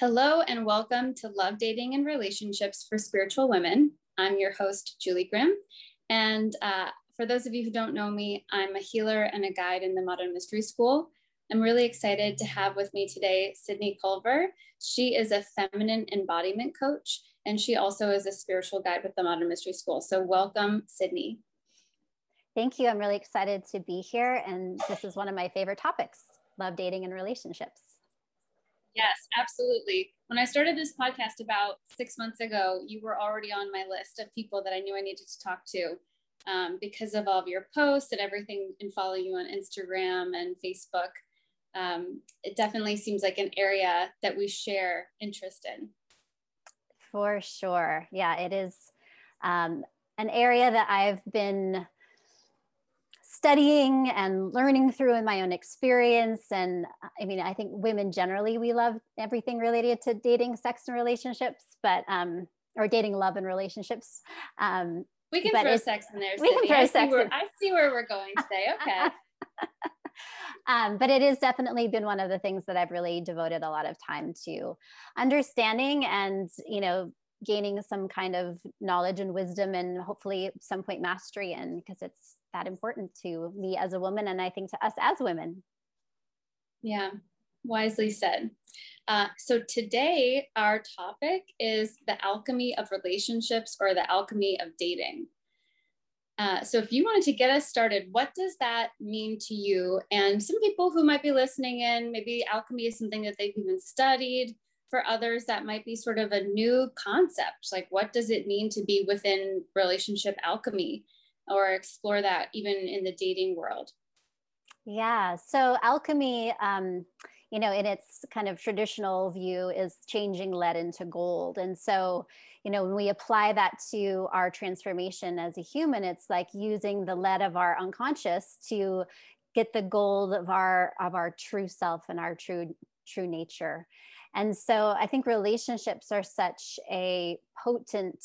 Hello and welcome to Love, Dating, and Relationships for Spiritual Women. I'm your host, Julie Grimm. And uh, for those of you who don't know me, I'm a healer and a guide in the Modern Mystery School. I'm really excited to have with me today Sydney Culver. She is a feminine embodiment coach, and she also is a spiritual guide with the Modern Mystery School. So, welcome, Sydney. Thank you. I'm really excited to be here. And this is one of my favorite topics love, dating, and relationships. Yes, absolutely. When I started this podcast about six months ago, you were already on my list of people that I knew I needed to talk to um, because of all of your posts and everything and follow you on Instagram and Facebook. Um, it definitely seems like an area that we share interest in. For sure. Yeah, it is um, an area that I've been studying and learning through in my own experience. And I mean, I think women generally, we love everything related to dating, sex, and relationships, but, um, or dating, love, and relationships. Um, we can throw sex in there. We can throw I sex. See where, I see where we're going today. Okay. um, but it has definitely been one of the things that I've really devoted a lot of time to understanding and, you know, gaining some kind of knowledge and wisdom and hopefully some point mastery in because it's that important to me as a woman and I think to us as women. Yeah, wisely said. Uh, so today, our topic is the alchemy of relationships or the alchemy of dating. Uh, so, if you wanted to get us started, what does that mean to you? And some people who might be listening in, maybe alchemy is something that they've even studied. For others, that might be sort of a new concept. Like, what does it mean to be within relationship alchemy? Or explore that even in the dating world? Yeah, so alchemy, um, you know, in its kind of traditional view, is changing lead into gold. And so, you know, when we apply that to our transformation as a human, it's like using the lead of our unconscious to get the gold of our of our true self and our true true nature. And so I think relationships are such a potent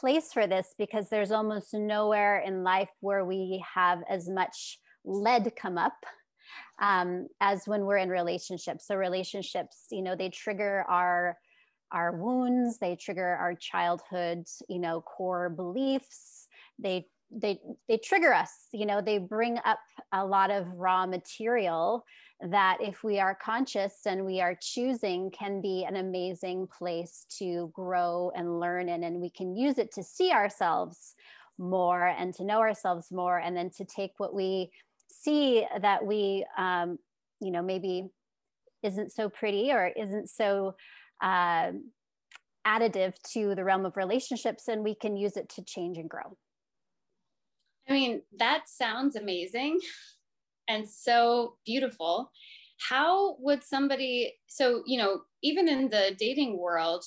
place for this because there's almost nowhere in life where we have as much lead come up um, as when we're in relationships. So relationships, you know, they trigger our our wounds, they trigger our childhood, you know, core beliefs. They they they trigger us, you know, they bring up a lot of raw material that if we are conscious and we are choosing can be an amazing place to grow and learn in and we can use it to see ourselves more and to know ourselves more and then to take what we see that we um, you know maybe isn't so pretty or isn't so uh, additive to the realm of relationships and we can use it to change and grow. I mean that sounds amazing and so beautiful. How would somebody so you know even in the dating world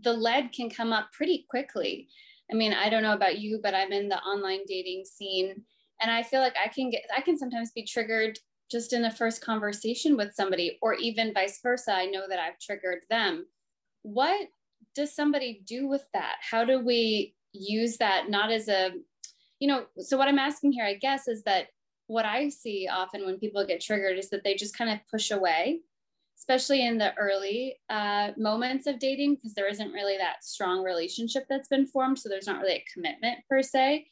the lead can come up pretty quickly. I mean i don't know about you but i'm in the online dating scene and i feel like i can get i can sometimes be triggered just in a first conversation with somebody or even vice versa i know that i've triggered them. What does somebody do with that? How do we use that? Not as a you know so what i'm asking here i guess is that what I see often when people get triggered is that they just kind of push away, especially in the early uh, moments of dating, because there isn't really that strong relationship that's been formed. So there's not really a commitment per se.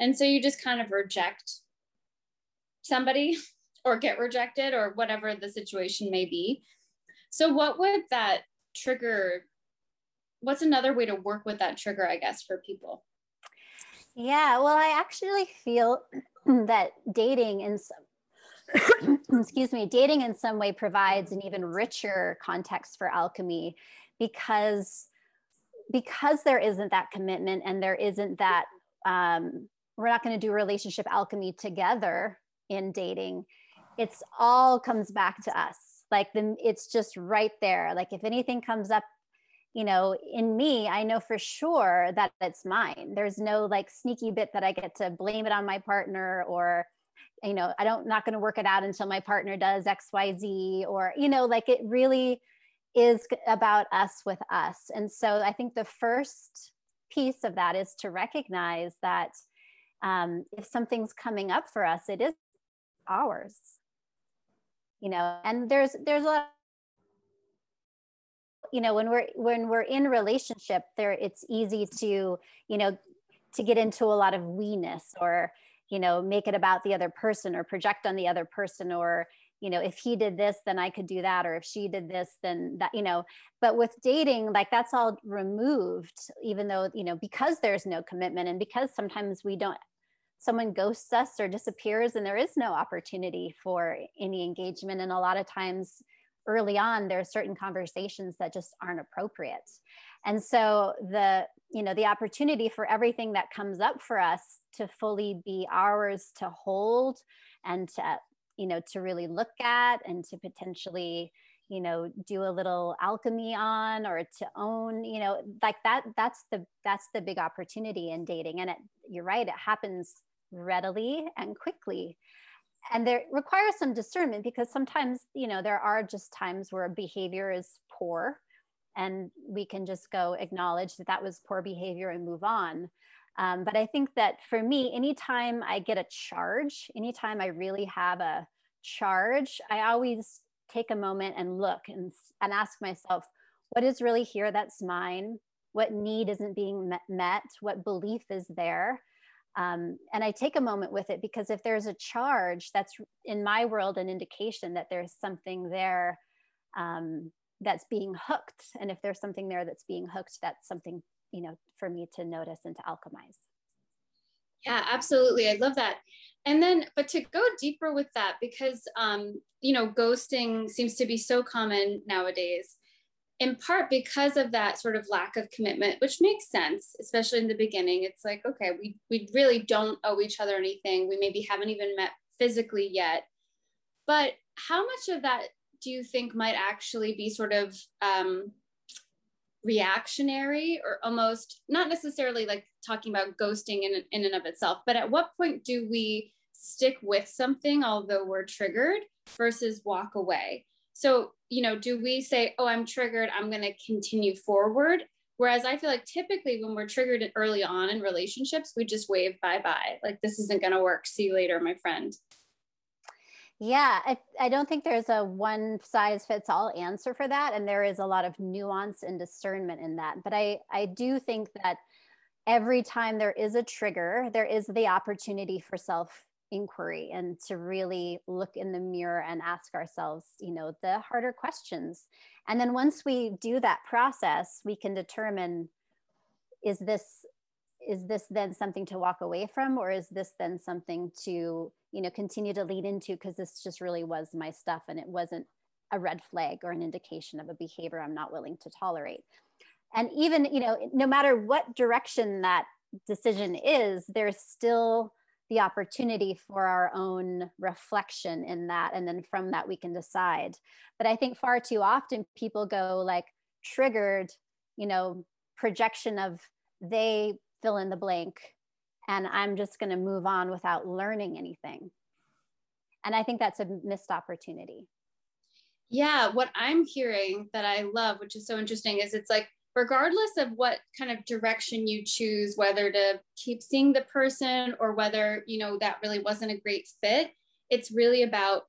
And so you just kind of reject somebody or get rejected or whatever the situation may be. So, what would that trigger? What's another way to work with that trigger, I guess, for people? Yeah, well, I actually feel that dating in some excuse me dating in some way provides an even richer context for alchemy because because there isn't that commitment and there isn't that um, we're not going to do relationship alchemy together in dating. It's all comes back to us. Like the it's just right there. Like if anything comes up you know in me i know for sure that it's mine. There's no like sneaky bit that i get to blame it on my partner or you know i don't not going to work it out until my partner does xyz or you know like it really is about us with us. And so i think the first piece of that is to recognize that um, if something's coming up for us it is ours. You know and there's there's a lot you know when we're when we're in relationship there it's easy to you know to get into a lot of we-ness or you know make it about the other person or project on the other person or you know if he did this then i could do that or if she did this then that you know. But with dating like that's all removed even though you know because there's no commitment and because sometimes we don't someone ghosts us or disappears and there is no opportunity for any engagement. And a lot of times early on there are certain conversations that just aren't appropriate. And so the you know the opportunity for everything that comes up for us to fully be ours to hold and to you know to really look at and to potentially you know do a little alchemy on or to own you know like that that's the that's the big opportunity in dating. And it, you're right it happens readily and quickly and there requires some discernment because sometimes you know there are just times where behavior is poor and we can just go acknowledge that that was poor behavior and move on um, but I think that for me, anytime I get a charge, anytime I really have a charge, I always take a moment and look and, and ask myself, what is really here that's mine? What need isn't being met? What belief is there? Um, and I take a moment with it because if there's a charge, that's in my world an indication that there's something there um, that's being hooked. And if there's something there that's being hooked, that's something you know for me to notice and to alchemize yeah absolutely i love that and then but to go deeper with that because um you know ghosting seems to be so common nowadays in part because of that sort of lack of commitment which makes sense especially in the beginning. It's like okay we we really don't owe each other anything. We maybe haven't even met physically yet. But how much of that do you think might actually be sort of um, reactionary or almost not necessarily like talking about ghosting in, in and of itself, but at what point do we stick with something, although we're triggered, versus walk away? So, you know, do we say, oh, I'm triggered, I'm going to continue forward? Whereas I feel like typically when we're triggered early on in relationships, we just wave bye bye. Like, this isn't going to work. See you later, my friend. Yeah, I, I don't think there's a one size fits all answer for that. And there is a lot of nuance and discernment in that. But I, I do think that every time there is a trigger, there is the opportunity for self inquiry and to really look in the mirror and ask ourselves, you know, the harder questions. And then once we do that process, we can determine is this is this then something to walk away from or is this then something to you know continue to lead into because this just really was my stuff and it wasn't a red flag or an indication of a behavior i'm not willing to tolerate and even you know no matter what direction that decision is there's still the opportunity for our own reflection in that and then from that we can decide but i think far too often people go like triggered you know projection of they fill in the blank and I'm just going to move on without learning anything. And I think that's a missed opportunity. Yeah, what I'm hearing that I love, which is so interesting, is it's like, regardless of what kind of direction you choose, whether to keep seeing the person or whether, you know, that really wasn't a great fit, it's really about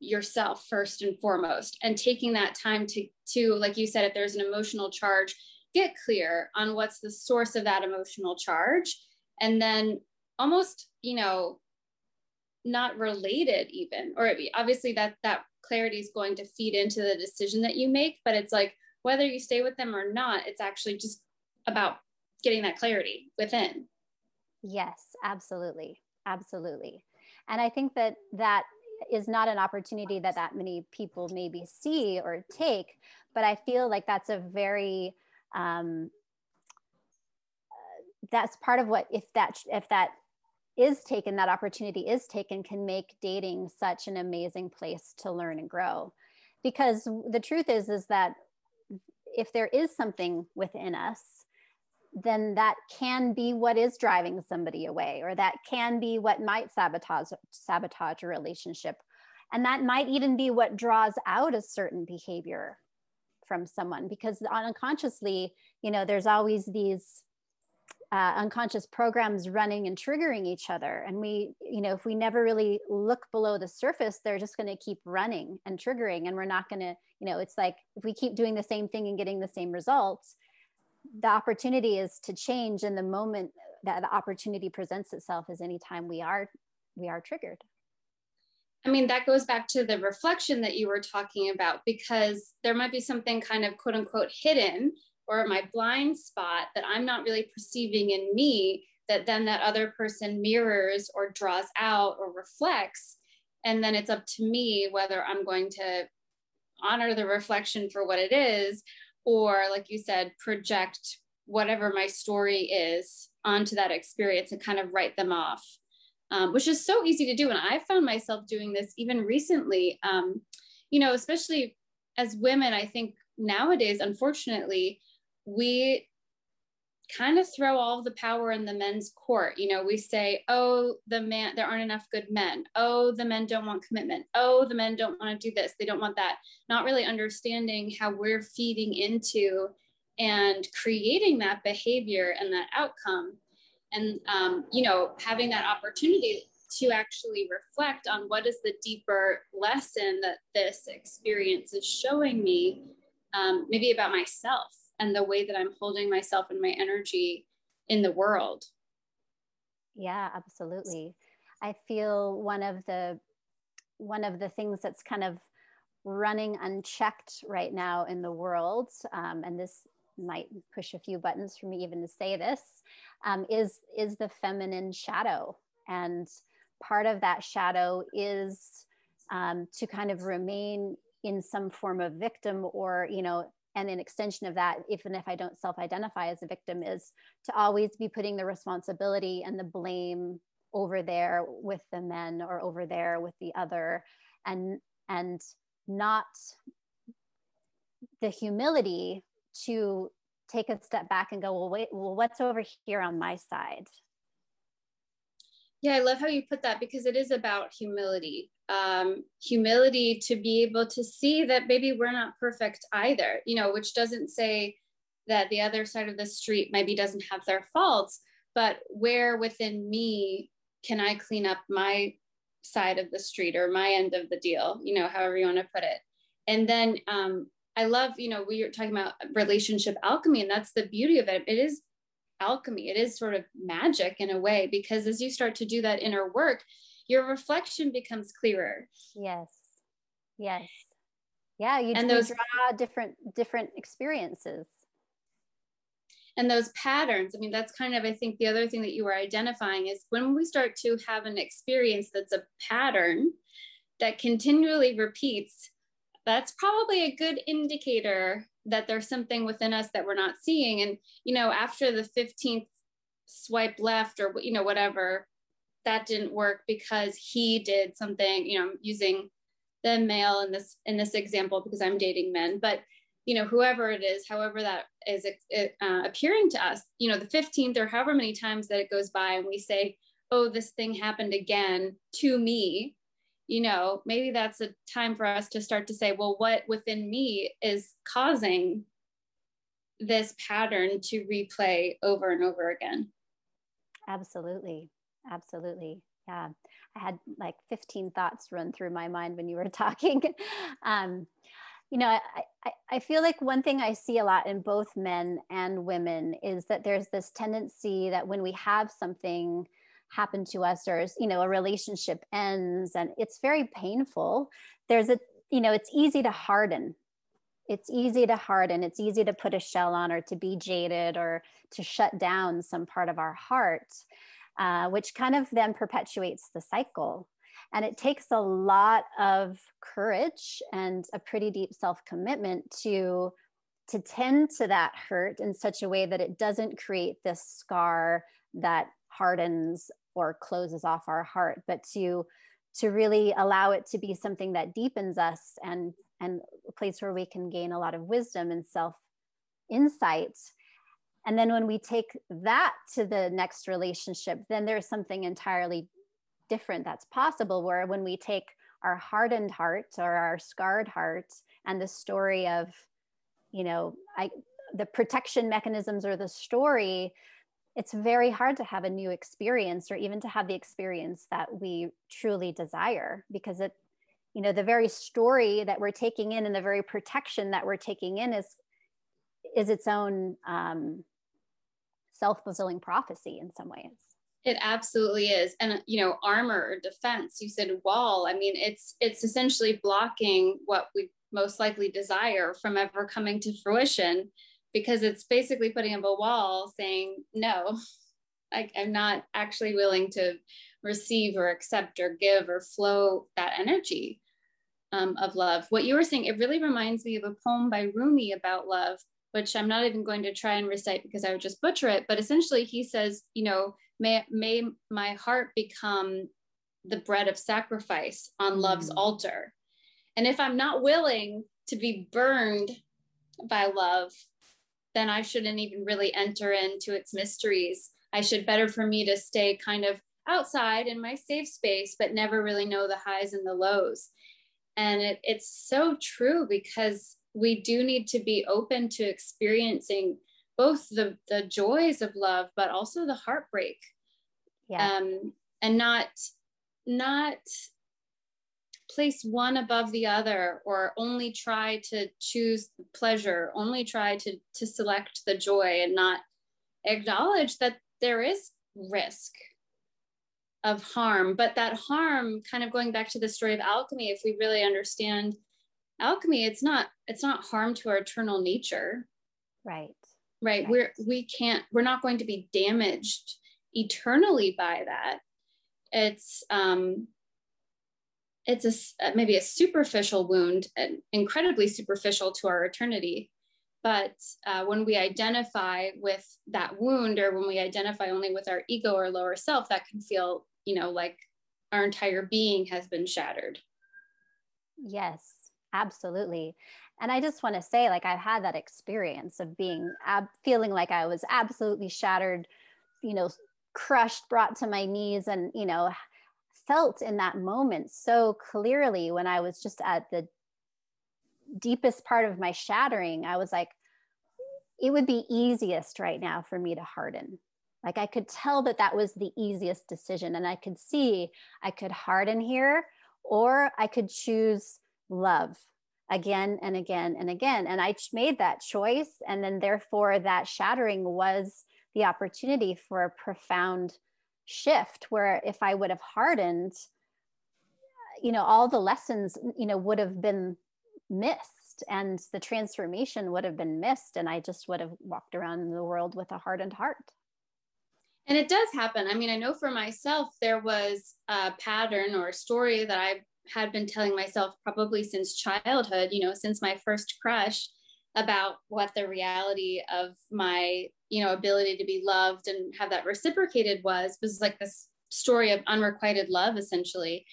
yourself first and foremost and taking that time to to like you said if there's an emotional charge get clear on what's the source of that emotional charge and then almost you know not related even or obviously that that clarity is going to feed into the decision that you make but it's like whether you stay with them or not it's actually just about getting that clarity within. Yes absolutely absolutely. And i think that that is not an opportunity that that many people maybe see or take but i feel like that's a very um, that's part of what if that if that is taken that opportunity is taken can make dating such an amazing place to learn and grow. Because the truth is is that if there is something within us then that can be what is driving somebody away or that can be what might sabotage sabotage a relationship. And that might even be what draws out a certain behavior from someone because unconsciously you know there's always these uh, unconscious programs running and triggering each other. And we you know if we never really look below the surface they're just going to keep running and triggering and we're not going to you know it's like if we keep doing the same thing and getting the same results the opportunity is to change in the moment that the opportunity presents itself is anytime we are we are triggered. I mean, that goes back to the reflection that you were talking about because there might be something kind of quote unquote hidden or my blind spot that I'm not really perceiving in me that then that other person mirrors or draws out or reflects. And then it's up to me whether I'm going to honor the reflection for what it is, or like you said, project whatever my story is onto that experience and kind of write them off, um, which is so easy to do. And I found myself doing this even recently, um, you know, especially as women, I think nowadays, unfortunately, we kind of throw all of the power in the men's court. You know, we say, oh, the man, there aren't enough good men. Oh, the men don't want commitment. Oh, the men don't want to do this. They don't want that. Not really understanding how we're feeding into and creating that behavior and that outcome. And, um, you know, having that opportunity to actually reflect on what is the deeper lesson that this experience is showing me, um, maybe about myself and the way that I'm holding myself and my energy in the world. Yeah, absolutely. I feel one of the one of the things that's kind of running unchecked right now in the world, um, and this might push a few buttons for me even to say this, um, is is the feminine shadow, and part of that shadow is um, to kind of remain in some form of victim or you know and an extension of that even if i don't self-identify as a victim is to always be putting the responsibility and the blame over there with the men or over there with the other and and not the humility to take a step back and go well wait well what's over here on my side? Yeah i love how you put that because it is about humility um, humility to be able to see that maybe we're not perfect either, you know, which doesn't say that the other side of the street maybe doesn't have their faults, but where within me can I clean up my side of the street or my end of the deal, you know, however you want to put it. And then um, I love, you know, we were talking about relationship alchemy, and that's the beauty of it. It is alchemy, it is sort of magic in a way, because as you start to do that inner work, your reflection becomes clearer. Yes. Yes. Yeah, you and those draw different different experiences. And those patterns, I mean, that's kind of, I think, the other thing that you were identifying is when we start to have an experience that's a pattern that continually repeats, that's probably a good indicator that there's something within us that we're not seeing. And, you know, after the 15th swipe left or, you know, whatever, that didn't work because he did something you know using the male in this in this example because i'm dating men but you know whoever it is however that is uh, appearing to us you know the 15th or however many times that it goes by and we say oh this thing happened again to me you know maybe that's a time for us to start to say well what within me is causing this pattern to replay over and over again? Absolutely absolutely. Yeah. I had like 15 thoughts run through my mind when you were talking. um, you know, I, I, I feel like one thing I see a lot in both men and women is that there's this tendency that when we have something happen to us or, you know, a relationship ends and it's very painful, there's a, you know, it's easy to harden it's easy to harden it's easy to put a shell on or to be jaded or to shut down some part of our heart uh, which kind of then perpetuates the cycle. And it takes a lot of courage and a pretty deep self commitment to to tend to that hurt in such a way that it doesn't create this scar that hardens or closes off our heart, but to to really allow it to be something that deepens us and and a place where we can gain a lot of wisdom and self insight and then when we take that to the next relationship, then there's something entirely different that's possible. Where when we take our hardened heart or our scarred heart and the story of, you know, I, the protection mechanisms or the story it's very hard to have a new experience or even to have the experience that we truly desire because it you know the very story that we're taking in and the very protection that we're taking in is is its own um, self-fulfilling prophecy in some ways. It absolutely is. And you know armor or defense you said wall i mean it's it's essentially blocking what we most likely desire from ever coming to fruition because it's basically putting up a wall saying no I, i'm not actually willing to receive or accept or give or flow that energy um, of love. What you were saying it really reminds me of a poem by rumi about love which i'm not even going to try and recite because i would just butcher it but essentially he says you know may, may my heart become the bread of sacrifice on love's mm. altar and if i'm not willing to be burned by love then I shouldn't even really enter into its mysteries. I should better for me to stay kind of outside in my safe space, but never really know the highs and the lows. And it, it's so true because we do need to be open to experiencing both the, the joys of love, but also the heartbreak. Yeah. Um, and not not place one above the other or only try to choose pleasure only try to to select the joy and not acknowledge that there is risk of harm but that harm kind of going back to the story of alchemy if we really understand alchemy it's not it's not harm to our eternal nature right right, right. we're we can't we're not going to be damaged eternally by that it's um it's a maybe a superficial wound, and incredibly superficial to our eternity. But uh, when we identify with that wound, or when we identify only with our ego or lower self, that can feel, you know, like our entire being has been shattered. Yes, absolutely. And I just want to say, like, I've had that experience of being ab- feeling like I was absolutely shattered, you know, crushed, brought to my knees, and, you know, felt in that moment so clearly when I was just at the deepest part of my shattering. I was like, it would be easiest right now for me to harden. Like I could tell that that was the easiest decision. And I could see I could harden here or I could choose love again and again and again. And I made that choice. And then, therefore, that shattering was the opportunity for a profound shift where if I would have hardened, you know, all the lessons, you know, would have been missed and the transformation would have been missed. And I just would have walked around the world with a hardened heart. And it does happen. I mean, I know for myself, there was a pattern or a story that I had been telling myself probably since childhood, you know, since my first crush about what the reality of my you know ability to be loved and have that reciprocated was was like this story of unrequited love essentially.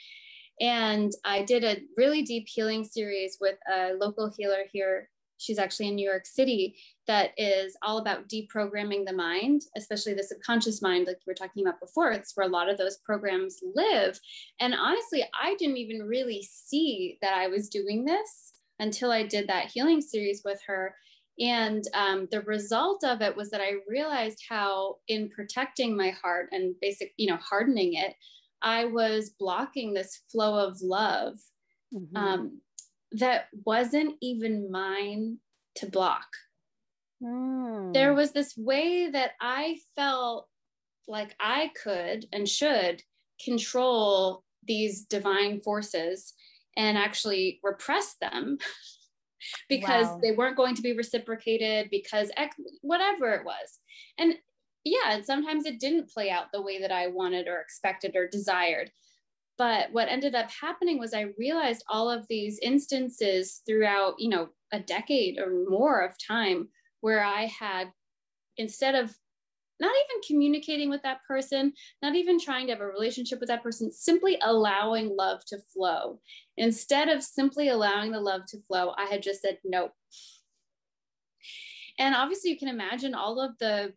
And i did a really deep healing series with a local healer here she's actually in new york city that is all about deprogramming the mind especially the subconscious mind like we were talking about before it's where a lot of those programs live and honestly i didn't even really see that i was doing this until I did that healing series with her. And um, the result of it was that I realized how, in protecting my heart and basic, you know, hardening it, I was blocking this flow of love mm-hmm. um, that wasn't even mine to block. Mm. There was this way that I felt like I could and should control these divine forces and actually repress them because wow. they weren't going to be reciprocated because whatever it was and yeah and sometimes it didn't play out the way that i wanted or expected or desired but what ended up happening was i realized all of these instances throughout you know a decade or more of time where i had instead of not even communicating with that person, not even trying to have a relationship with that person, simply allowing love to flow. Instead of simply allowing the love to flow, I had just said, nope. And obviously, you can imagine all of the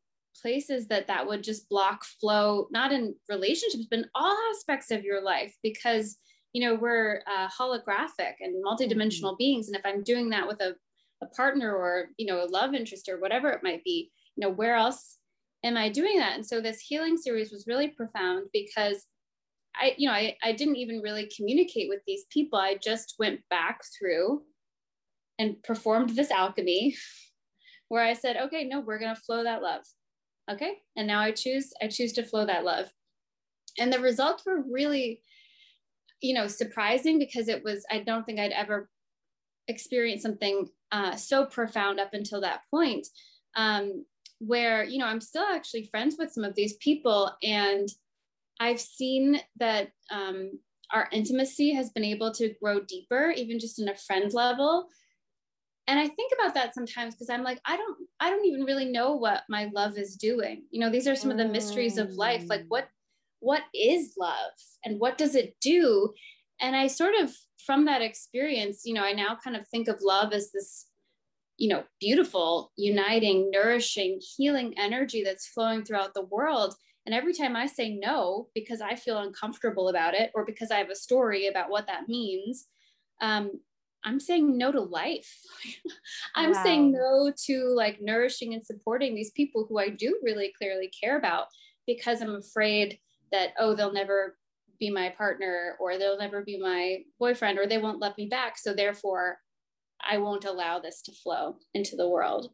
places that that would just block flow, not in relationships, but in all aspects of your life, because you know we're uh, holographic and multidimensional mm-hmm. beings. And if I'm doing that with a, a partner or you know a love interest or whatever it might be, you know where else am I doing that? And so this healing series was really profound because I, you know, I, I didn't even really communicate with these people. I just went back through and performed this alchemy where I said, okay, no, we're going to flow that love. Okay. And now I choose, I choose to flow that love. And the results were really, you know, surprising because it was, I don't think I'd ever experienced something uh, so profound up until that point. Um, where, you know, I'm still actually friends with some of these people and I've seen that um, our intimacy has been able to grow deeper, even just in a friend level. And I think about that sometimes because I'm like, I don't, I don't even really know what my love is doing. You know, these are some of the mysteries of life. Like, what, what is love, and what does it do? And I sort of, from that experience, you know, I now kind of think of love as this, you know, beautiful, uniting, nourishing, healing energy that's flowing throughout the world and every time I say no because I feel uncomfortable about it or because I have a story about what that means, um, I'm saying no to life. I'm wow. saying no to like nourishing and supporting these people who I do really clearly care about because I'm afraid that, oh, they'll never be my partner or they'll never be my boyfriend or they won't love me back. So therefore, I won't allow this to flow into the world.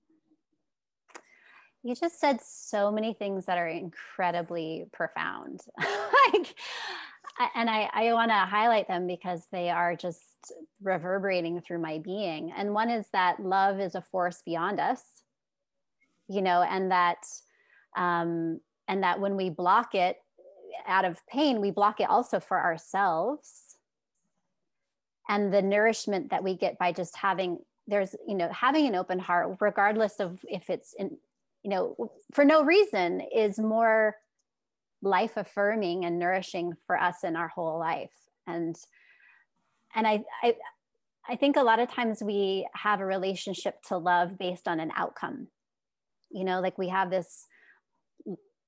You just said so many things that are incredibly profound. like, and I, I want to highlight them because they are just reverberating through my being. And one is that love is a force beyond us, you know, and that, um, and that when we block it out of pain, we block it also for ourselves. And the nourishment that we get by just having there's you know having an open heart regardless of if it's in you know, for no reason is more life affirming and nourishing for us in our whole life. And and I, I I think a lot of times we have a relationship to love based on an outcome. You know, like we have this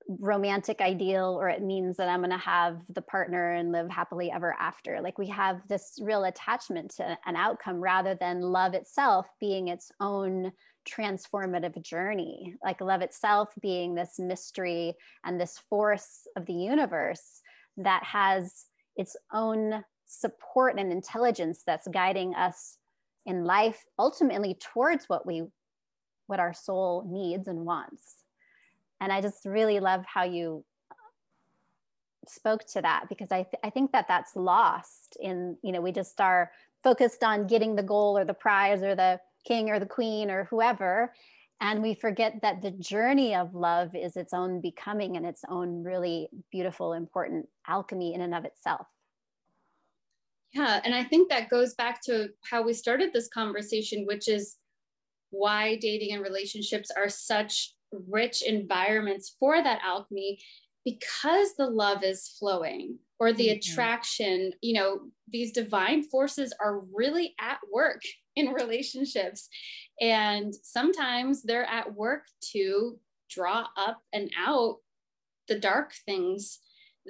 romantic ideal or it means that i'm going to have the partner and live happily ever after. Like we have this real attachment to an outcome rather than love itself being its own transformative journey, like love itself being this mystery and this force of the universe that has its own support and intelligence that's guiding us in life ultimately towards what we what our soul needs and wants and i just really love how you uh, spoke to that because i, th- I think that that's lost in you know we just are focused on getting the goal or the prize or the king or the queen or whoever. And we forget that the journey of love is its own becoming and its own really beautiful important alchemy in and of itself. Yeah and i think that goes back to how we started this conversation which is why dating and relationships are such rich environments for that alchemy because the love is flowing or the mm-hmm. attraction you know these divine forces are really at work in relationships. And sometimes they're at work to draw up and out the dark things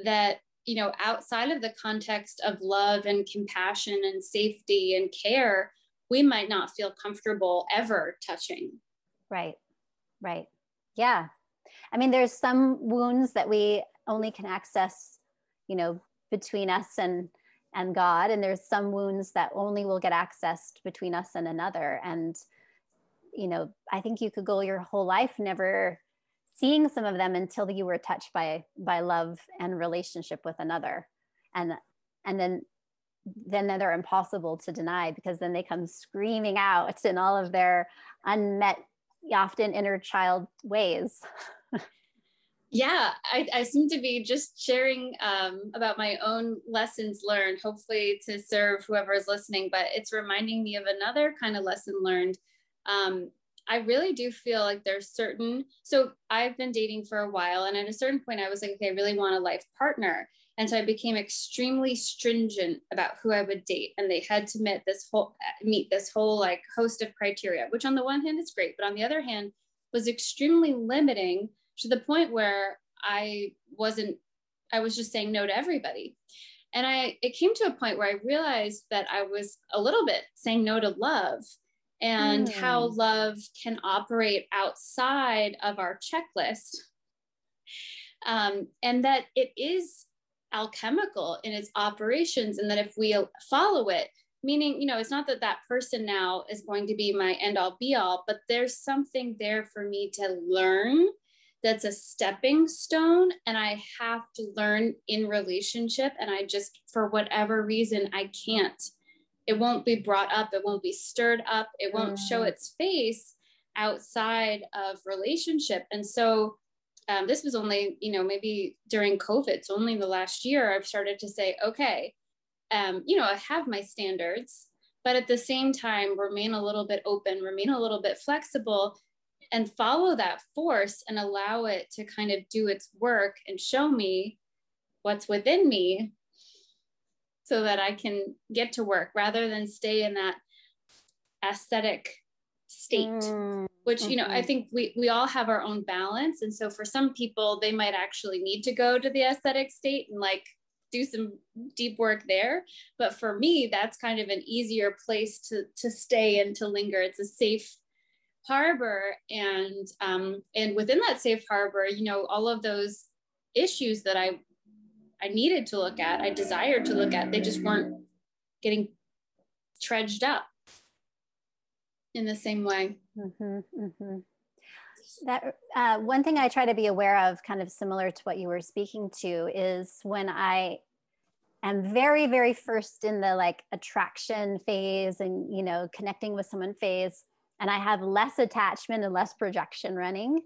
that, you know, outside of the context of love and compassion and safety and care, we might not feel comfortable ever touching. Right. Right. Yeah. I mean, there's some wounds that we only can access, you know, between us and and God. And there's some wounds that only will get accessed between us and another. And, you know, I think you could go your whole life never seeing some of them until you were touched by by love and relationship with another. And and then then they're impossible to deny because then they come screaming out in all of their unmet often inner child ways yeah, I, I, seem to be just sharing um, about my own lessons learned, hopefully to serve whoever is listening, but it's reminding me of another kind of lesson learned. Um, I really do feel like there's certain, so I've been dating for a while, and at a certain point, I was like, okay, I really want a life partner. And so I became extremely stringent about who I would date, and they had to meet this whole meet this whole like host of criteria, which on the one hand is great, but on the other hand was extremely limiting to the point where I wasn't, I was just saying no to everybody. And I, it came to a point where I realized that I was a little bit saying no to love and mm. how love can operate outside of our checklist um, and that it is alchemical in its operations and that if we follow it meaning you know it's not that that person now is going to be my end all be all but there's something there for me to learn that's a stepping stone and i have to learn in relationship and i just for whatever reason i can't it won't be brought up it won't be stirred up it won't mm. show its face outside of relationship and so um, this was only you know maybe during covid so only the last year i've started to say okay um, you know i have my standards but at the same time remain a little bit open remain a little bit flexible and follow that force and allow it to kind of do its work and show me what's within me so that I can get to work rather than stay in that aesthetic state mm, which you know i think we we all have our own balance. And so for some people they might actually need to go to the aesthetic state and like do some deep work there. But for me that's kind of an easier place to to stay and to linger. It's a safe harbor. And um, and within that safe harbor you know all of those issues that i i needed to look at i desired to look at they just weren't getting trudged up in the same way mm-hmm, mm-hmm. that uh, one thing i try to be aware of kind of similar to what you were speaking to is when i am very very first in the like attraction phase and you know connecting with someone phase and I have less attachment and less projection running,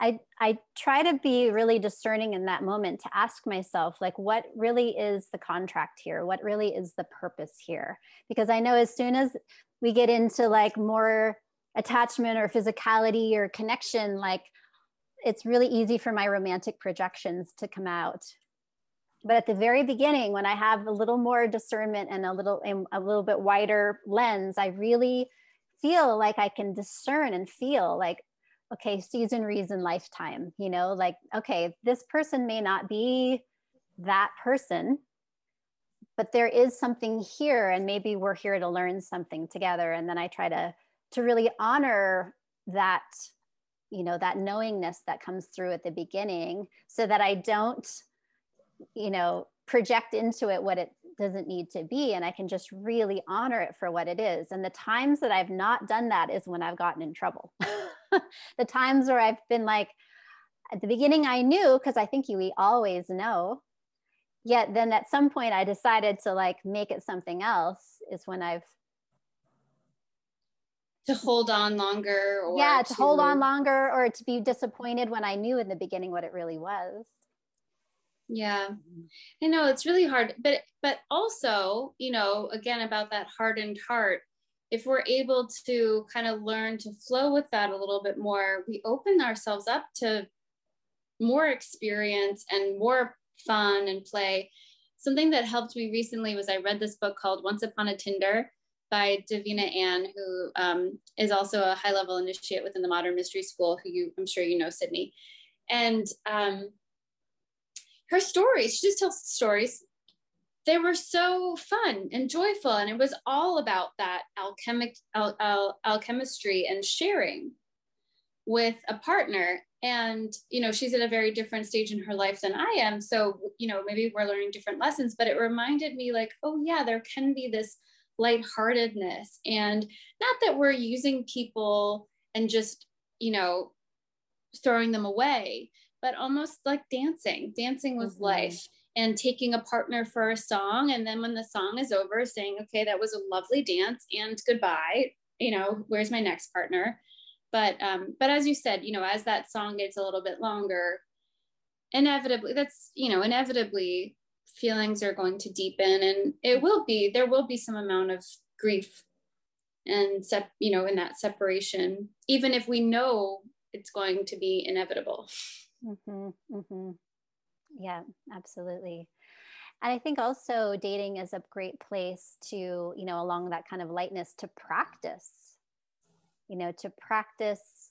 I, I try to be really discerning in that moment to ask myself, like, what really is the contract here? What really is the purpose here? Because I know as soon as we get into like more attachment or physicality or connection, like, it's really easy for my romantic projections to come out. But at the very beginning when i have a little more discernment and a little a little bit wider lens i really feel like I can discern and feel like, okay, season, reason, lifetime, you know, like, okay, this person may not be that person, but there is something here and maybe we're here to learn something together. And then I try to, to really honor that, you know, that knowingness that comes through at the beginning so that I don't, you know, project into it what it doesn't need to be and i can just really honor it for what it is and the times that i've not done that is when i've gotten in trouble the times where i've been like at the beginning i knew because i think you we always know yet then at some point i decided to like make it something else is when i've to hold on longer or yeah to, to hold on longer or to be disappointed when i knew in the beginning what it really was. Yeah. I know it's really hard but but also you know again about that hardened heart if we're able to kind of learn to flow with that a little bit more we open ourselves up to more experience and more fun and play something that helped me recently was i read this book called once upon a tinder by davina ann who um, is also a high level initiate within the modern mystery school who you i'm sure you know sydney and um, her stories, she just tells stories. They were so fun and joyful, and it was all about that alchemic al- al- alchemistry and sharing with a partner. And you know, she's at a very different stage in her life than I am, so you know, maybe we're learning different lessons. But it reminded me, like, oh yeah, there can be this lightheartedness, and not that we're using people and just you know throwing them away but almost like dancing, dancing with mm-hmm. life and taking a partner for a song. And then when the song is over, saying, okay, that was a lovely dance and goodbye. You know, where's my next partner? But um, but as you said, you know, as that song gets a little bit longer, inevitably that's you know, inevitably feelings are going to deepen and it will be there will be some amount of grief and sep- you know in that separation even if we know it's going to be inevitable Mm-hmm, mm-hmm. Yeah, absolutely. And I think also dating is a great place to, you know, along that kind of lightness to practice, you know, to practice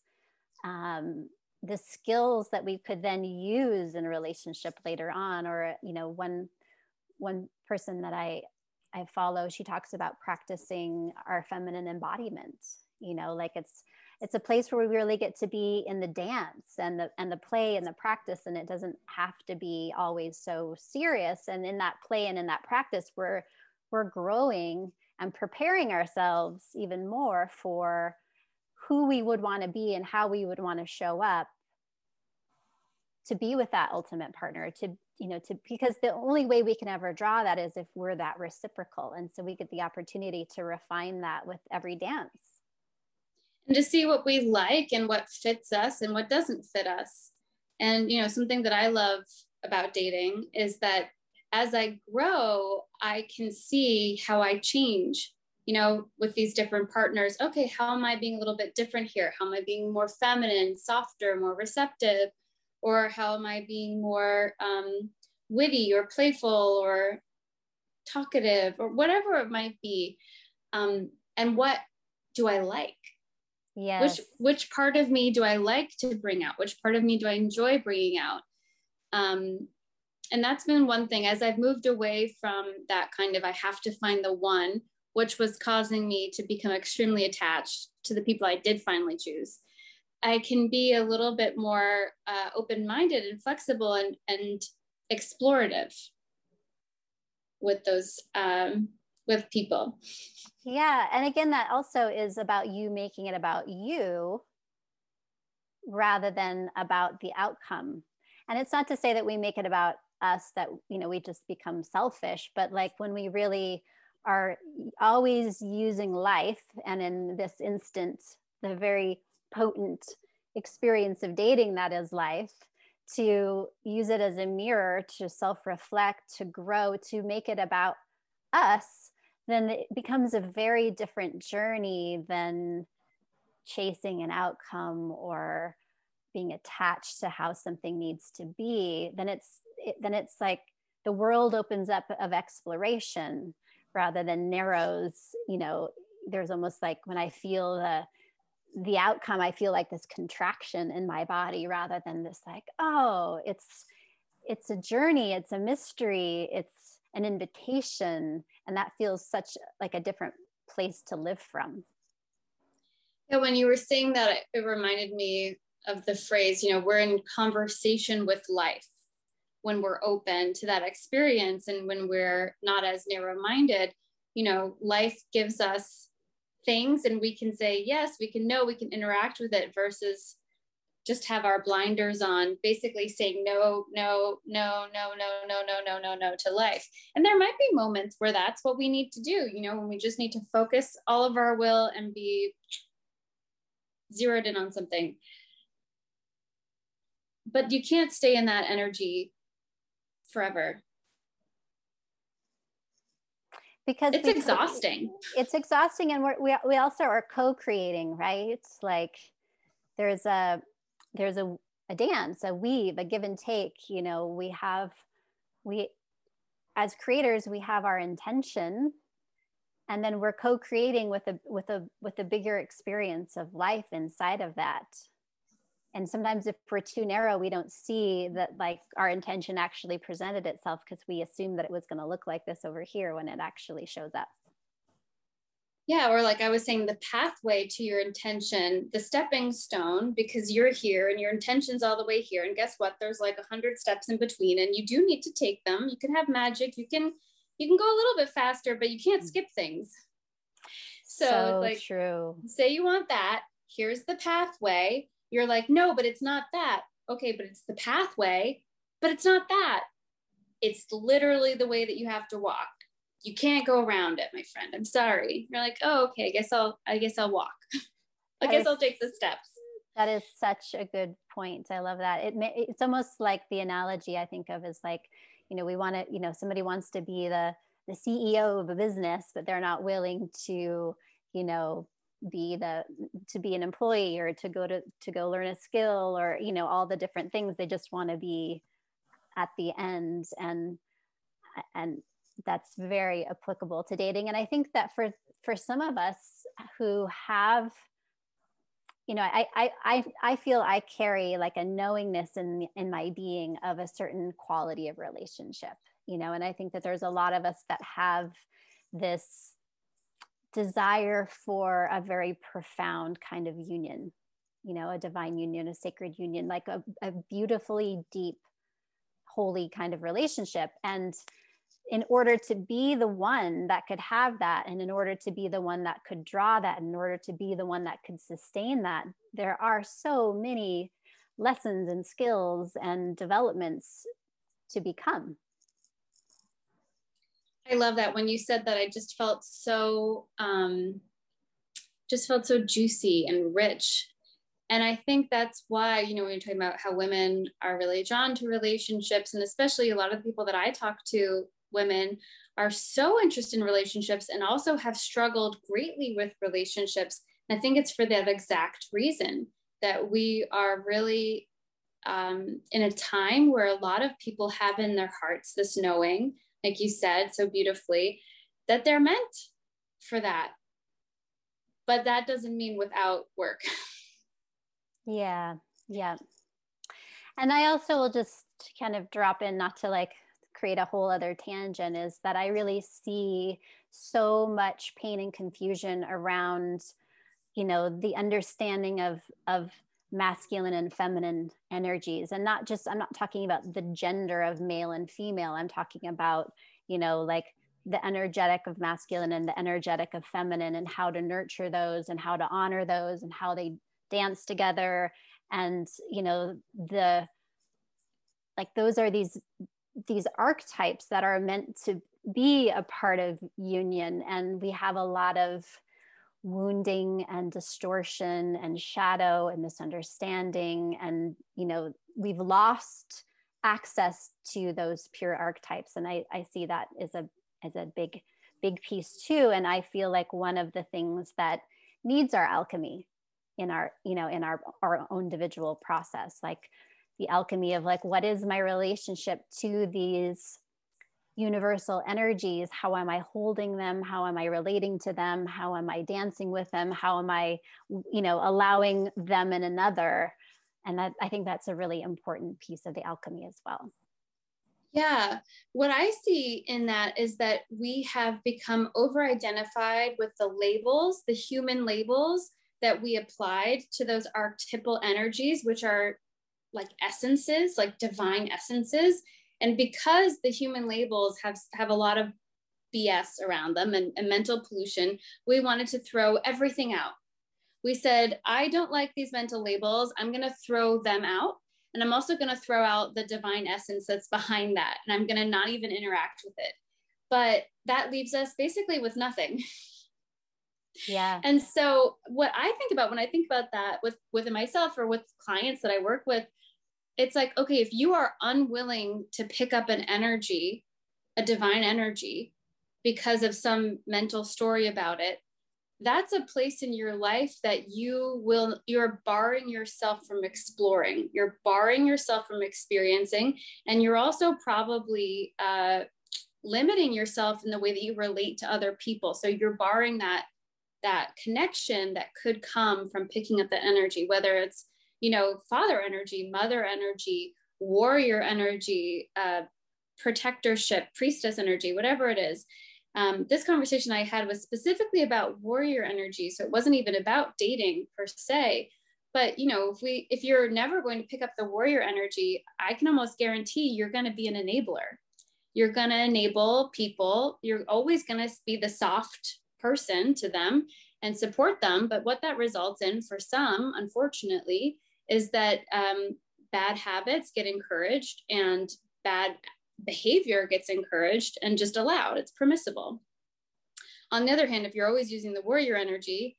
um, the skills that we could then use in a relationship later on. Or, you know, one one person that I I follow, she talks about practicing our feminine embodiment. You know, like it's it's a place where we really get to be in the dance and the and the play and the practice and it doesn't have to be always so serious and in that play and in that practice we're we're growing and preparing ourselves even more for who we would want to be and how we would want to show up to be with that ultimate partner to you know to because the only way we can ever draw that is if we're that reciprocal. And so we get the opportunity to refine that with every dance. And to see what we like and what fits us and what doesn't fit us. And you know something that i love about dating is that as i grow i can see how i change you know with these different partners okay how am i being a little bit different here? How am i being more feminine softer more receptive? Or how am i being more um, witty or playful or talkative or whatever it might be? Um, and what do i like? Yeah which which part of me do i like to bring out? Which part of me do i enjoy bringing out? Um, and that's been one thing. As i've moved away from that kind of i have to find the one which was causing me to become extremely attached to the people i did finally choose I can be a little bit more uh, open minded and flexible and, and explorative with those um, with people. Yeah. And again, that also is about you making it about you rather than about the outcome. And it's not to say that we make it about us that, you know, we just become selfish, but like when we really are always using life, and in this instant, the very potent experience of dating that is life to use it as a mirror to self reflect, to grow, to make it about us, then it becomes a very different journey than chasing an outcome or being attached to how something needs to be. Then it's it, then it's like the world opens up of exploration rather than narrows. You know, there's almost like when I feel the the outcome i feel like this contraction in my body rather than this like oh it's it's a journey it's a mystery it's an invitation and that feels such like a different place to live from yeah when you were saying that it reminded me of the phrase you know we're in conversation with life when we're open to that experience and when we're not as narrow minded you know life gives us things and we can say yes we can know we can interact with it versus just have our blinders on basically saying no no no no no no no no no no to life. And there might be moments where that's what we need to do you know when we just need to focus all of our will and be zeroed in on something. But you can't stay in that energy forever. Because it's exhausting. It's exhausting and we're, we, we also are co-creating right? Like there's a there's a, a dance a weave a give and take you know we have we as creators we have our intention and then we're co-creating with a with a with a bigger experience of life inside of that and sometimes if we're too narrow we don't see that like our intention actually presented itself because we assume that it was going to look like this over here when it actually shows up. Yeah or like i was saying the pathway to your intention the stepping stone because you're here and your intention's all the way here. And guess what? There's like a hundred steps in between and you do need to take them. You can have magic. You can you can go a little bit faster but you can't skip things. So, so it's like true. say you want that. Here's the pathway you're like, no, but it's not that. Okay, but it's the pathway, but it's not that. It's literally the way that you have to walk. You can't go around it, my friend. I'm sorry. You're like, oh, okay, I guess I'll I guess I'll walk. I guess is, I'll take the steps. That is such a good point. I love that. It may, it's almost like the analogy I think of is like, you know, we want to, you know, somebody wants to be the the CEO of a business, but they're not willing to, you know, be the to be an employee or to go to to go learn a skill or you know all the different things. They just want to be at the end and and that's very applicable to dating. And i think that for for some of us who have you know I, I i i feel i carry like a knowingness in in my being of a certain quality of relationship you know and i think that there's a lot of us that have this desire for a very profound kind of union, you know, a divine union, a sacred union, like a, a beautifully deep, holy kind of relationship. And in order to be the one that could have that, and in order to be the one that could draw that, in order to be the one that could sustain that, there are so many lessons and skills and developments to become I love that. When you said that, I just felt so, um, just felt so juicy and rich. And I think that's why, you know, when you're talking about how women are really drawn to relationships, and especially a lot of the people that I talk to, women are so interested in relationships and also have struggled greatly with relationships. I think it's for that exact reason that we are really um, in a time where a lot of people have in their hearts this knowing like you said so beautifully, that they're meant for that. But that doesn't mean without work. yeah, yeah. And I also will just kind of drop in, not to like create a whole other tangent, is that I really see so much pain and confusion around, you know, the understanding of of masculine and feminine energies. And not just i'm not talking about the gender of male and female. I'm talking about you know like the energetic of masculine and the energetic of feminine and how to nurture those and how to honor those and how they dance together. And you know the like those are these these archetypes that are meant to be a part of union. And we have a lot of wounding and distortion and shadow and misunderstanding. And you know we've lost access to those pure archetypes. And i, I see that as a as a big big piece too. And i feel like one of the things that needs our alchemy in our you know in our our own individual process like the alchemy of like what is my relationship to these universal energies. How am i holding them? How am i relating to them? How am i dancing with them? How am i you know allowing them in another? And that, i think that's a really important piece of the alchemy as well. Yeah. What i see in that is that we have become over identified with the labels the human labels that we applied to those archetypal energies which are like essences like divine essences and because the human labels have, have a lot of BS around them and, and mental pollution, we wanted to throw everything out. We said, I don't like these mental labels. I'm going to throw them out. And I'm also going to throw out the divine essence that's behind that. And I'm going to not even interact with it. But that leaves us basically with nothing. Yeah. And so what I think about when I think about that with with myself or with clients that I work with it's like, okay, if you are unwilling to pick up an energy, a divine energy, because of some mental story about it, that's a place in your life that you will, you're barring yourself from exploring, you're barring yourself from experiencing, and you're also probably uh, limiting yourself in the way that you relate to other people. So you're barring that that connection that could come from picking up the energy, whether it's you know, father energy, mother energy, warrior energy, uh, protectorship, priestess energy, whatever it is. Um, this conversation I had was specifically about warrior energy. So it wasn't even about dating per se. But you know, if we if you're never going to pick up the warrior energy, I can almost guarantee you're going to be an enabler. You're going to enable people. You're always going to be the soft person to them and support them. But what that results in for some, unfortunately, is that um, bad habits get encouraged and bad behavior gets encouraged and just allowed. It's permissible. On the other hand, if you're always using the warrior energy,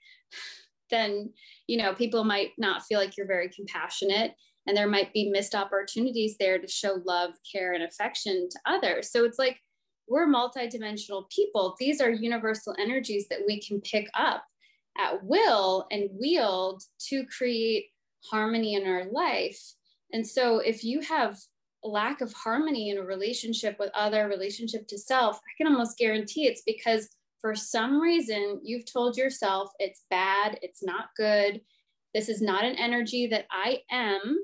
then you know people might not feel like you're very compassionate and there might be missed opportunities there to show love care and affection to others so it's like we're multidimensional people these are universal energies that we can pick up at will and wield to create harmony in our life. And so if you have lack of harmony in a relationship with other, relationship to self, I can almost guarantee it's because for some reason you've told yourself it's bad, it's not good, this is not an energy that I am.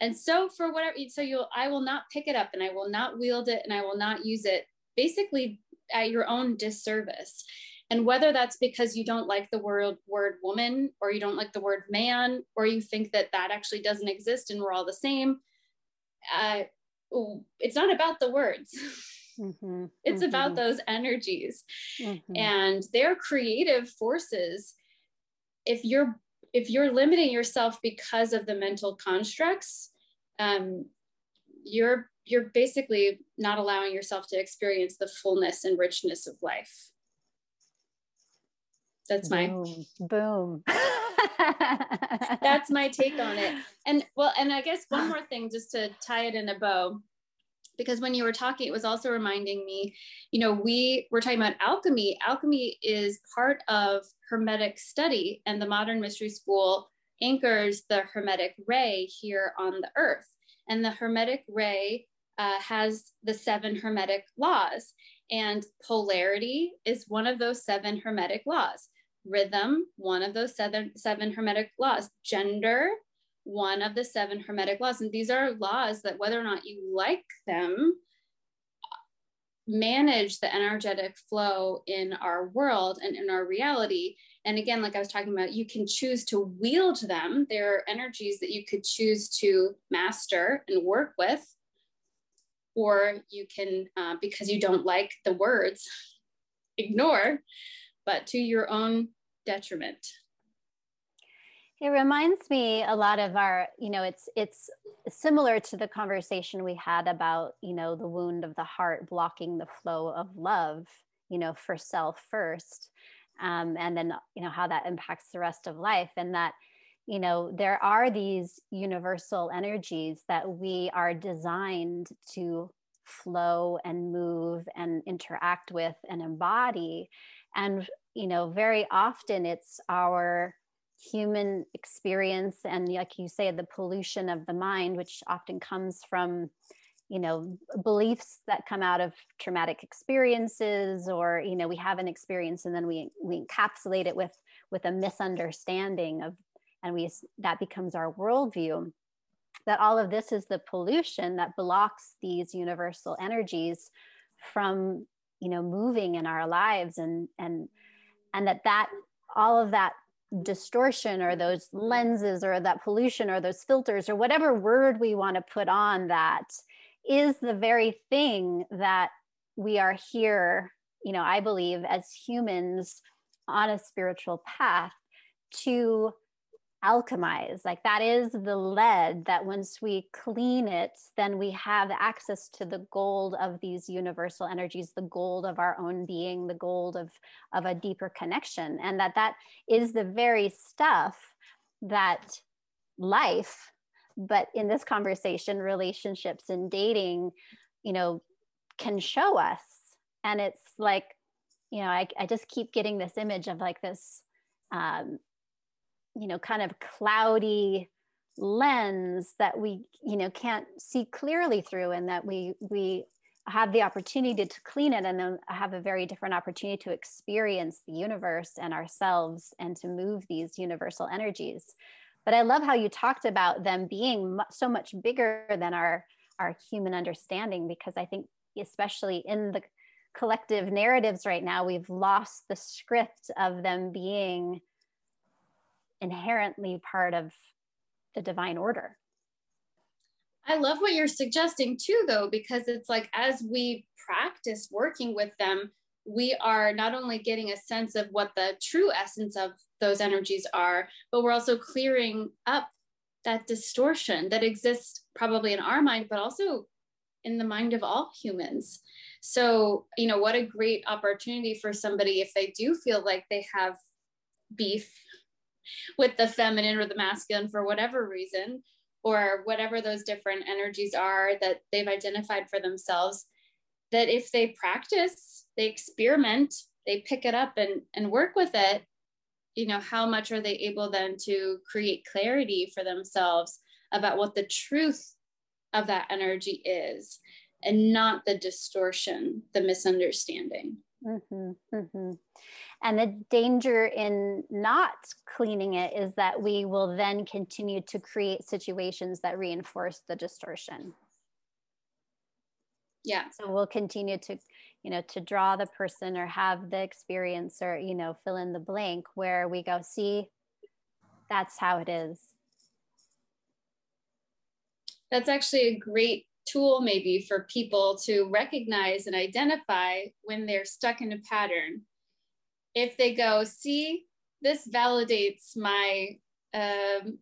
And so for whatever, so you'll, I will not pick it up and I will not wield it and I will not use it basically at your own disservice. And whether that's because you don't like the word word woman or you don't like the word man or you think that that actually doesn't exist and we're all the same, uh, it's not about the words. Mm-hmm, it's mm-hmm. about those energies mm-hmm. and their creative forces. If you're if you're limiting yourself because of the mental constructs, um, you're you're basically not allowing yourself to experience the fullness and richness of life. That's my boom. boom. That's my take on it. And well, and I guess one more thing just to tie it in a bow because when you were talking it was also reminding me you know we were talking about alchemy alchemy is part of hermetic study and the modern mystery school anchors the hermetic ray here on the earth and the hermetic ray uh, has the seven hermetic laws and polarity is one of those seven hermetic laws rhythm one of those seven seven hermetic laws gender one of the seven hermetic laws. And these are laws that, whether or not you like them, manage the energetic flow in our world and in our reality. And again, like I was talking about, you can choose to wield them. There are energies that you could choose to master and work with, or you can, uh, because you don't like the words, ignore, but to your own detriment. It reminds me a lot of our, you know, it's it's similar to the conversation we had about, you know, the wound of the heart blocking the flow of love, you know, for self first, um, and then you know how that impacts the rest of life, and that, you know, there are these universal energies that we are designed to flow and move and interact with and embody, and you know, very often it's our human experience and like you say the pollution of the mind which often comes from you know beliefs that come out of traumatic experiences or you know we have an experience and then we we encapsulate it with with a misunderstanding of and we that becomes our worldview. That all of this is the pollution that blocks these universal energies from you know moving in our lives and and and that that all of that distortion or those lenses or that pollution or those filters or whatever word we want to put on that is the very thing that we are here you know i believe as humans on a spiritual path to alchemize like that is the lead that once we clean it then we have access to the gold of these universal energies the gold of our own being the gold of of a deeper connection and that that is the very stuff that life but in this conversation relationships and dating you know can show us. And it's like you know i, I just keep getting this image of like this um, you know kind of cloudy lens that we you know can't see clearly through and that we we have the opportunity to clean it and then have a very different opportunity to experience the universe and ourselves and to move these universal energies. But i love how you talked about them being so much bigger than our our human understanding because i think especially in the collective narratives right now we've lost the script of them being inherently part of the divine order. I love what you're suggesting too, though, because it's like as we practice working with them, we are not only getting a sense of what the true essence of those energies are, but we're also clearing up that distortion that exists probably in our mind, but also in the mind of all humans. So, you know, what a great opportunity for somebody if they do feel like they have beef with the feminine or the masculine for whatever reason, or whatever those different energies are that they've identified for themselves, that if they practice, they experiment, they pick it up and, and work with it, you know, how much are they able then to create clarity for themselves about what the truth of that energy is and not the distortion, the misunderstanding. Mm-hmm, mm-hmm. And the danger in not cleaning it is that we will then continue to create situations that reinforce the distortion. Yeah. So we'll continue to, you know, to draw the person or have the experience or, you know, fill in the blank where we go, see, that's how it is. That's actually a great tool, maybe, for people to recognize and identify when they're stuck in a pattern. If they go, see, this validates my um,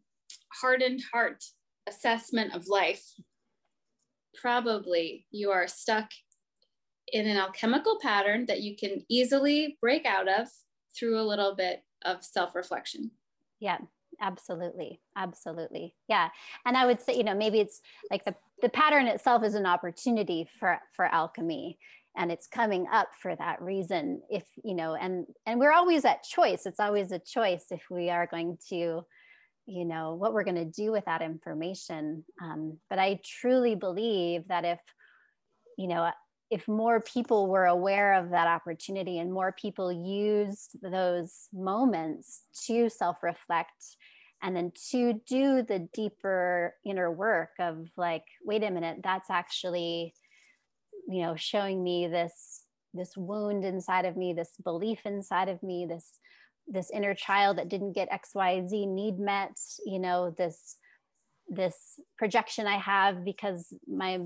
hardened heart assessment of life. Probably you are stuck in an alchemical pattern that you can easily break out of through a little bit of self reflection. Yeah, absolutely. Absolutely. Yeah. And I would say, you know, maybe it's like the, the pattern itself is an opportunity for, for alchemy and it's coming up for that reason if you know and and we're always at choice. It's always a choice if we are going to you know what we're going to do with that information. Um, but i truly believe that if you know if more people were aware of that opportunity and more people used those moments to self-reflect and then to do the deeper inner work of like wait a minute that's actually you know showing me this this wound inside of me this belief inside of me this this inner child that didn't get xyz need met you know this this projection i have because my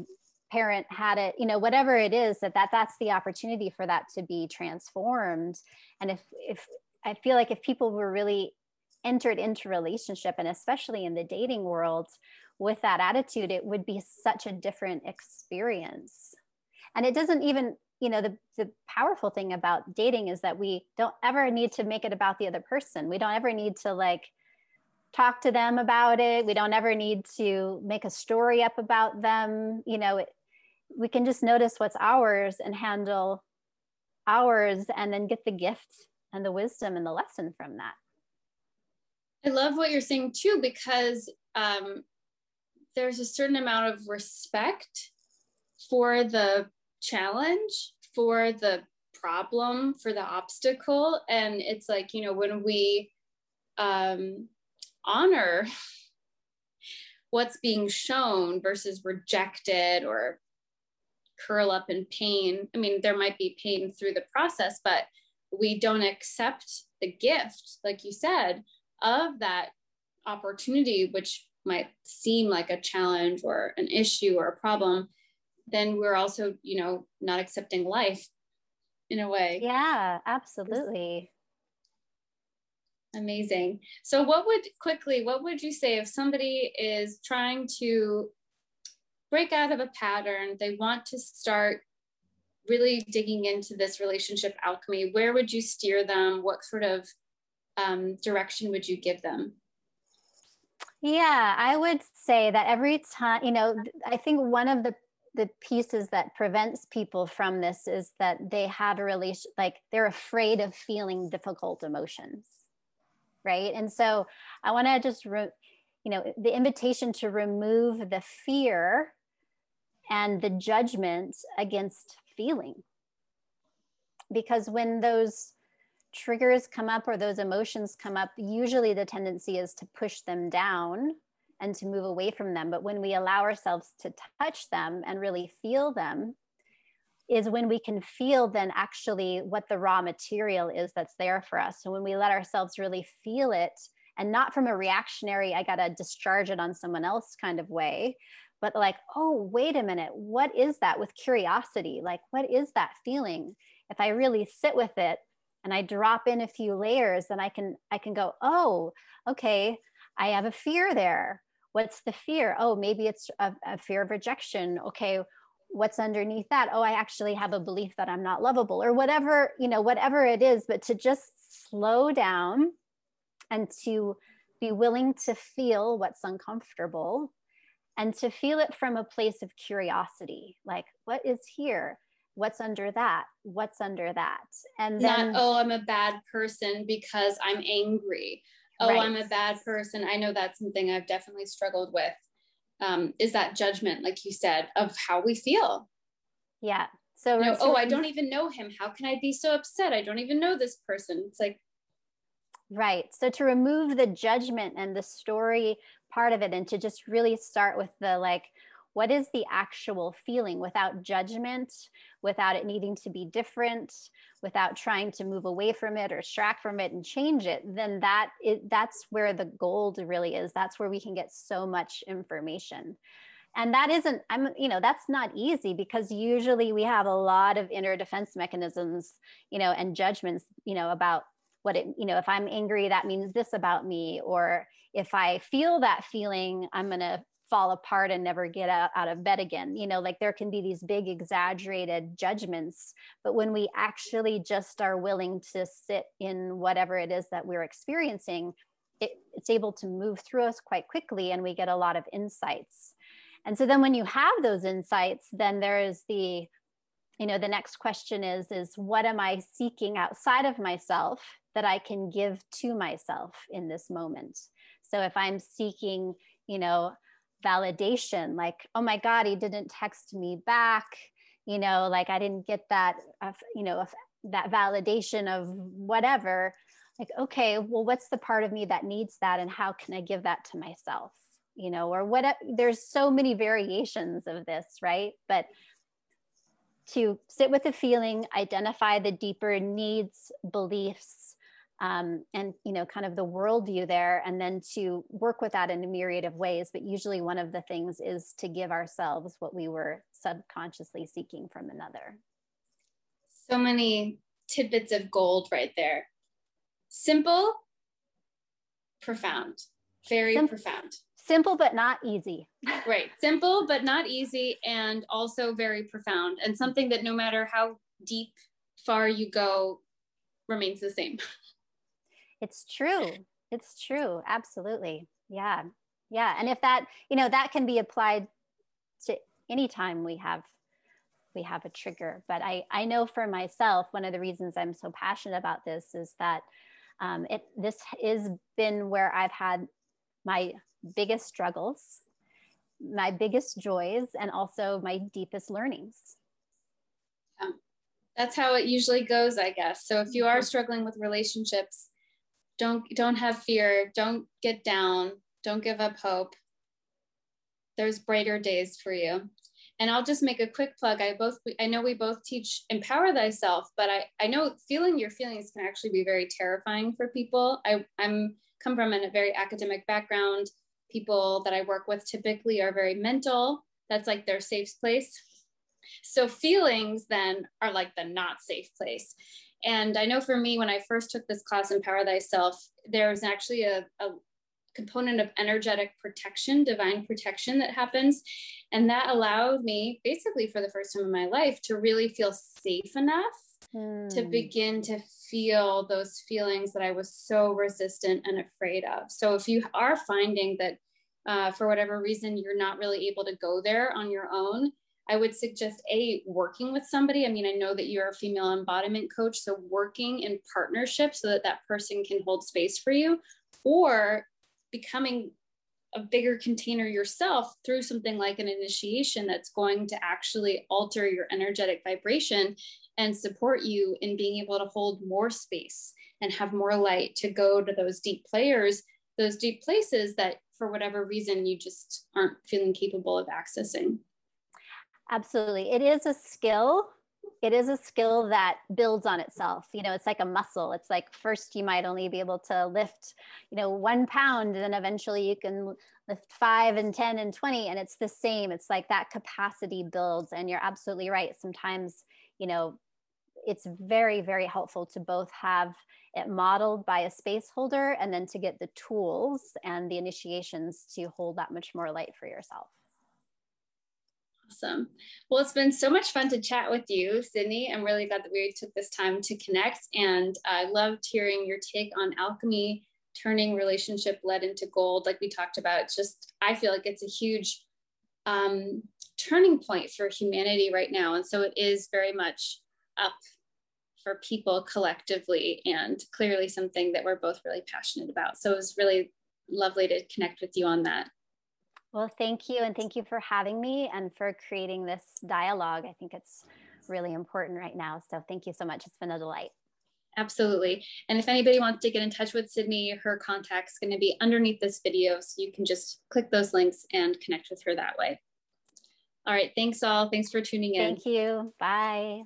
parent had it you know whatever it is that, that that's the opportunity for that to be transformed. And if if i feel like if people were really entered into relationship and especially in the dating world with that attitude it would be such a different experience. And it doesn't even you know the, the powerful thing about dating is that we don't ever need to make it about the other person. We don't ever need to like talk to them about it. We don't ever need to make a story up about them. You know it, we can just notice what's ours and handle ours and then get the gift and the wisdom and the lesson from that i love what you're saying too because um, there's a certain amount of respect for the challenge for the problem for the obstacle. And it's like you know when we um, honor what's being shown versus rejected or curl up in pain i mean there might be pain through the process but we don't accept the gift like you said of that opportunity which might seem like a challenge or an issue or a problem then we're also, you know, not accepting life in a way. Yeah, absolutely. Amazing. So, what would quickly, what would you say if somebody is trying to break out of a pattern? They want to start really digging into this relationship alchemy. Where would you steer them? What sort of um, direction would you give them? Yeah, I would say that every time, you know, I think one of the the pieces that prevents people from this is that they have a relation like they're afraid of feeling difficult emotions right and so i want to just re- you know the invitation to remove the fear and the judgment against feeling because when those triggers come up or those emotions come up usually the tendency is to push them down and to move away from them. But when we allow ourselves to touch them and really feel them, is when we can feel then actually what the raw material is that's there for us. So when we let ourselves really feel it, and not from a reactionary, I got to discharge it on someone else kind of way, but like, oh, wait a minute, what is that with curiosity? Like, what is that feeling? If I really sit with it and I drop in a few layers, then I can I can go, oh, okay, I have a fear there. What's the fear? Oh maybe it's a, a, fear of rejection. Okay what's underneath that? Oh i actually have a belief that i'm not lovable or whatever you know whatever it is but to just slow down and to be willing to feel what's uncomfortable and to feel it from a place of curiosity like what is here what's under that? What's under that? And then not oh i'm a bad person because i'm angry. Oh right. i'm a bad person. I know that's something i've definitely struggled with. Um, is that judgment like you said of how we feel? Yeah. So know, oh i don't even know him. How can i be so upset? I don't even know this person. It's like right. So to remove the judgment and the story part of it and to just really start with the like what is the actual feeling without judgment, without it needing to be different, without trying to move away from it or extract from it and change it, then that it, that's where the gold really is. That's where we can get so much information. And that isn't, I'm, you know, that's not easy because usually we have a lot of inner defense mechanisms, you know, and judgments, you know, about what it, you know, if I'm angry, that means this about me. Or if I feel that feeling, I'm going to fall apart and never get out, out of bed again. You know, like there can be these big exaggerated judgments, but when we actually just are willing to sit in whatever it is that we're experiencing, it, it's able to move through us quite quickly and we get a lot of insights. And so then when you have those insights, then there is the, you know, the next question is, is what am I seeking outside of myself that I can give to myself in this moment? So if I'm seeking, you know, validation like oh my god he didn't text me back you know like i didn't get that uh, you know that validation of whatever. Like okay well what's the part of me that needs that and how can i give that to myself? You know or what there's so many variations of this right? But to sit with the feeling identify the deeper needs beliefs um, and you know kind of the worldview there and then to work with that in a myriad of ways. But usually one of the things is to give ourselves what we were subconsciously seeking from another. So many tidbits of gold right there. Simple profound. Very Sim- profound. simple but not easy. Right. Simple but not easy and also very profound and something that no matter how deep far you go remains the same It's true. It's true. Absolutely. Yeah. Yeah. And if that, you know, that can be applied to any time we have we have a trigger. But I, I know for myself, one of the reasons I'm so passionate about this is that um, it this has been where I've had my biggest struggles, my biggest joys, and also my deepest learnings. Yeah. That's how it usually goes, I guess. So if you are mm-hmm. struggling with relationships, don't don't have fear. Don't get down. Don't give up hope. There's brighter days for you. And i'll just make a quick plug. I both i know we both teach empower thyself but i i know feeling your feelings can actually be very terrifying for people. I i'm come from a very academic background. People that i work with typically are very mental. That's like their safe place. So feelings then are like the not safe place and I know for me, when I first took this class, Empower Thyself, there was actually a, a component of energetic protection, divine protection that happens. And that allowed me, basically for the first time in my life, to really feel safe enough mm. to hmm. begin to feel those feelings that I was so resistant and afraid of. So if you are finding that uh, for whatever reason you're not really able to go there on your own, I would suggest a working with somebody. I mean, I know that you're a female embodiment coach, so working in partnership so that that person can hold space for you, or becoming a bigger container yourself through something like an initiation that's going to actually alter your energetic vibration and support you in being able to hold more space and have more light to go to those deep players, those deep places that for whatever reason you just aren't feeling capable of accessing. Absolutely. It is a skill. It is a skill that builds on itself. You know, it's like a muscle. It's like first you might only be able to lift, you know, one pound, and then eventually you can lift five and 10 and 20. And it's the same. It's like that capacity builds. And you're absolutely right. Sometimes, you know, it's very, very helpful to both have it modeled by a space holder and then to get the tools and the initiations to hold that much more light for yourself. Awesome. Well, it's been so much fun to chat with you, Sydney. I'm really glad that we took this time to connect. And I loved hearing your take on alchemy, turning relationship lead into gold, like we talked about. It's just, I feel like it's a huge um, turning point for humanity right now. And so it is very much up for people collectively and clearly something that we're both really passionate about. So it was really lovely to connect with you on that. Well, thank you. And thank you for having me and for creating this dialogue. I think it's really important right now. So thank you so much. It's been a delight. Absolutely. And if anybody wants to get in touch with Sydney, her contact's going to be underneath this video. So you can just click those links and connect with her that way. All right. Thanks all. Thanks for tuning in. Thank you. Bye.